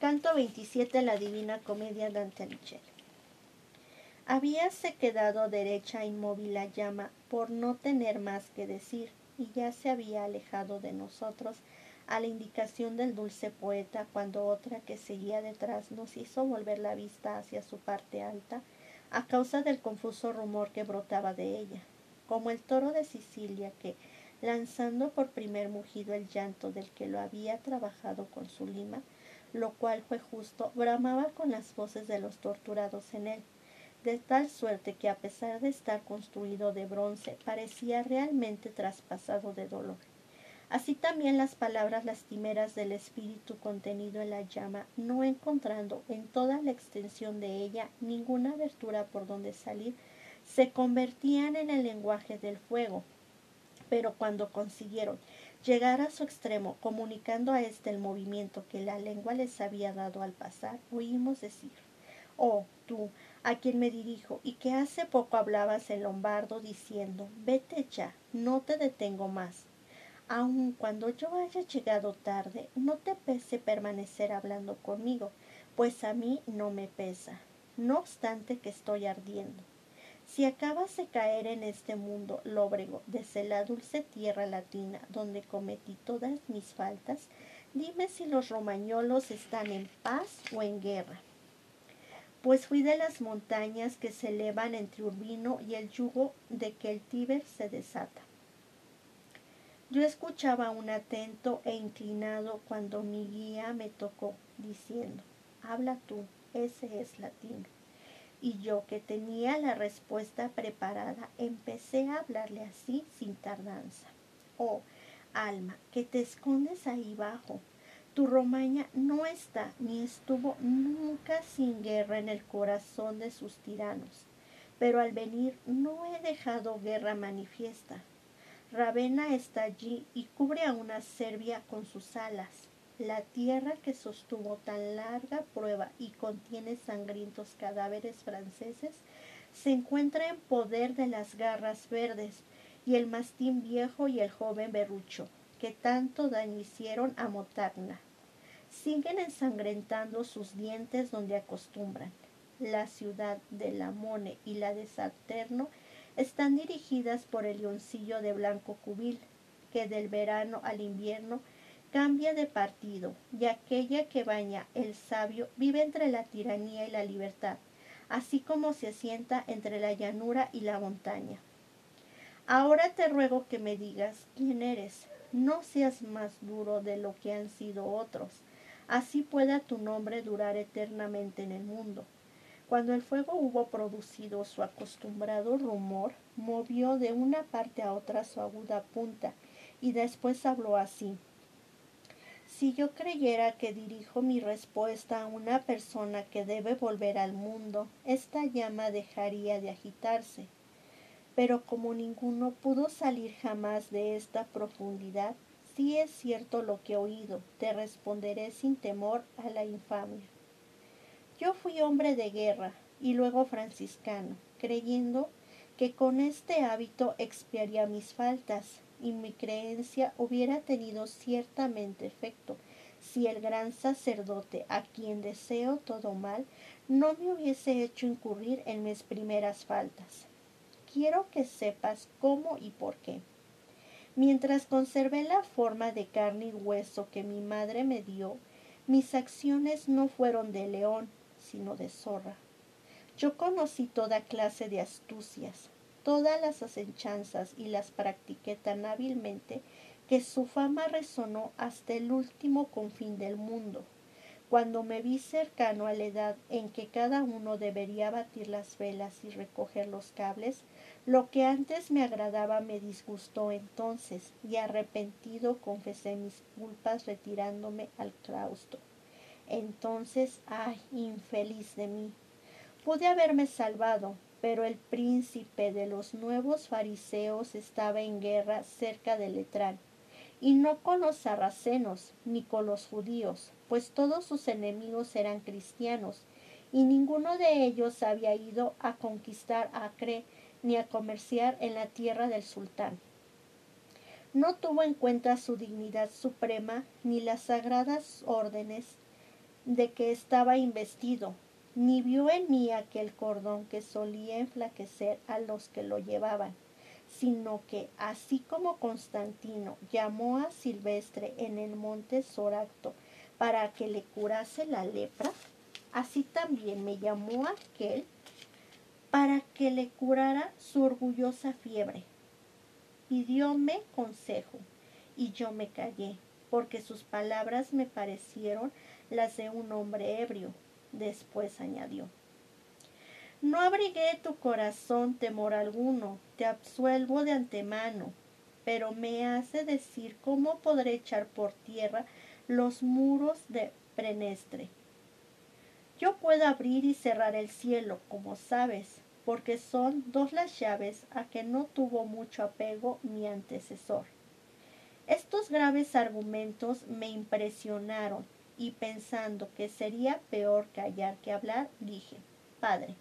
Canto 27, la Divina Comedia Dante Alighieri. Habíase quedado derecha inmóvil la llama por no tener más que decir, y ya se había alejado de nosotros a la indicación del dulce poeta cuando otra que seguía detrás nos hizo volver la vista hacia su parte alta a causa del confuso rumor que brotaba de ella, como el toro de Sicilia que, lanzando por primer mugido el llanto del que lo había trabajado con su lima, lo cual fue justo, bramaba con las voces de los torturados en él, de tal suerte que a pesar de estar construido de bronce, parecía realmente traspasado de dolor. Así también las palabras lastimeras del espíritu contenido en la llama, no encontrando en toda la extensión de ella ninguna abertura por donde salir, se convertían en el lenguaje del fuego. Pero cuando consiguieron llegar a su extremo, comunicando a éste el movimiento que la lengua les había dado al pasar, oímos decir, Oh, tú, a quien me dirijo, y que hace poco hablabas en lombardo diciendo, vete ya, no te detengo más. Aun cuando yo haya llegado tarde, no te pese permanecer hablando conmigo, pues a mí no me pesa, no obstante que estoy ardiendo. Si acabas de caer en este mundo lóbrego desde la dulce tierra latina donde cometí todas mis faltas, dime si los romañolos están en paz o en guerra. Pues fui de las montañas que se elevan entre Urbino y el yugo de que el Tíber se desata. Yo escuchaba un atento e inclinado cuando mi guía me tocó, diciendo, habla tú, ese es latín y yo que tenía la respuesta preparada empecé a hablarle así sin tardanza. Oh, alma, que te escondes ahí bajo. Tu Romaña no está ni estuvo nunca sin guerra en el corazón de sus tiranos, pero al venir no he dejado guerra manifiesta. Ravenna está allí y cubre a una Serbia con sus alas la tierra que sostuvo tan larga prueba y contiene sangrientos cadáveres franceses se encuentra en poder de las garras verdes y el mastín viejo y el joven berrucho, que tanto daño hicieron a Motagna. Siguen ensangrentando sus dientes donde acostumbran. La ciudad de Lamone y la de Saterno están dirigidas por el leoncillo de blanco cubil, que del verano al invierno cambia de partido y aquella que baña el sabio vive entre la tiranía y la libertad, así como se asienta entre la llanura y la montaña. Ahora te ruego que me digas quién eres, no seas más duro de lo que han sido otros, así pueda tu nombre durar eternamente en el mundo. Cuando el fuego hubo producido su acostumbrado rumor, movió de una parte a otra su aguda punta, y después habló así. Si yo creyera que dirijo mi respuesta a una persona que debe volver al mundo, esta llama dejaría de agitarse. Pero como ninguno pudo salir jamás de esta profundidad, si es cierto lo que he oído, te responderé sin temor a la infamia. Yo fui hombre de guerra y luego franciscano, creyendo que con este hábito expiaría mis faltas, y mi creencia hubiera tenido ciertamente efecto si el gran sacerdote a quien deseo todo mal no me hubiese hecho incurrir en mis primeras faltas. Quiero que sepas cómo y por qué. Mientras conservé la forma de carne y hueso que mi madre me dio, mis acciones no fueron de león, sino de zorra. Yo conocí toda clase de astucias, todas las asechanzas y las practiqué tan hábilmente que su fama resonó hasta el último confín del mundo. Cuando me vi cercano a la edad en que cada uno debería batir las velas y recoger los cables, lo que antes me agradaba me disgustó entonces, y arrepentido confesé mis culpas retirándome al claustro. Entonces, ay, infeliz de mí. Pude haberme salvado, pero el príncipe de los nuevos fariseos estaba en guerra cerca de Letrán, y no con los sarracenos ni con los judíos, pues todos sus enemigos eran cristianos, y ninguno de ellos había ido a conquistar Acre ni a comerciar en la tierra del sultán. No tuvo en cuenta su dignidad suprema ni las sagradas órdenes de que estaba investido, ni vio en mí aquel cordón que solía enflaquecer a los que lo llevaban, sino que, así como Constantino llamó a Silvestre en el monte Soracto para que le curase la lepra, así también me llamó aquel para que le curara su orgullosa fiebre. Pidióme consejo, y yo me callé, porque sus palabras me parecieron las de un hombre ebrio. Después añadió, No abrigué tu corazón temor alguno, te absuelvo de antemano, pero me hace decir cómo podré echar por tierra los muros de Prenestre. Yo puedo abrir y cerrar el cielo, como sabes, porque son dos las llaves a que no tuvo mucho apego mi antecesor. Estos graves argumentos me impresionaron y pensando que sería peor callar que hablar, dije, Padre,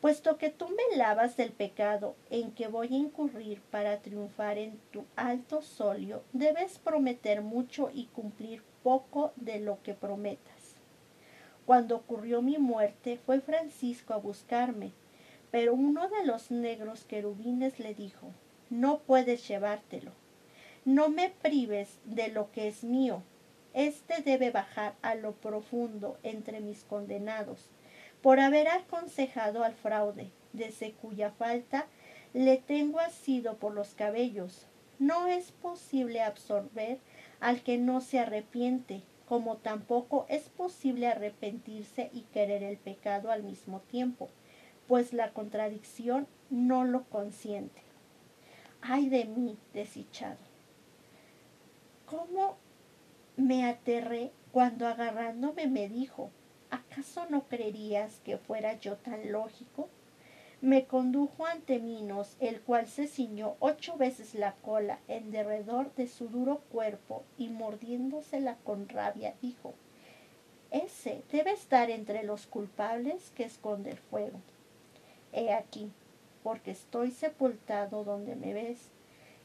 puesto que tú me lavas del pecado en que voy a incurrir para triunfar en tu alto solio, debes prometer mucho y cumplir poco de lo que prometas. Cuando ocurrió mi muerte, fue Francisco a buscarme, pero uno de los negros querubines le dijo, no puedes llevártelo no me prives de lo que es mío. Este debe bajar a lo profundo entre mis condenados, por haber aconsejado al fraude, desde cuya falta le tengo asido por los cabellos. No es posible absorber al que no se arrepiente, como tampoco es posible arrepentirse y querer el pecado al mismo tiempo, pues la contradicción no lo consiente. Ay de mí, desdichado. ¿Cómo me aterré cuando agarrándome me dijo, ¿acaso no creerías que fuera yo tan lógico? Me condujo ante Minos, el cual se ciñó ocho veces la cola en derredor de su duro cuerpo y mordiéndosela con rabia dijo, ese debe estar entre los culpables que esconde el fuego. He aquí, porque estoy sepultado donde me ves,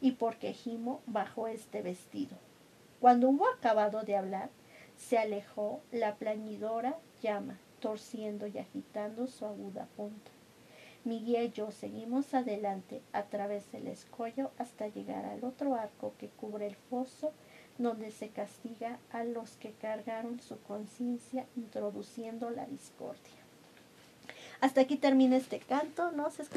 y porque gimo bajo este vestido. Cuando hubo acabado de hablar, se alejó la plañidora llama, torciendo y agitando su aguda punta. Mi y yo seguimos adelante a través del escollo hasta llegar al otro arco que cubre el foso donde se castiga a los que cargaron su conciencia introduciendo la discordia. Hasta aquí termina este canto, ¿no? Se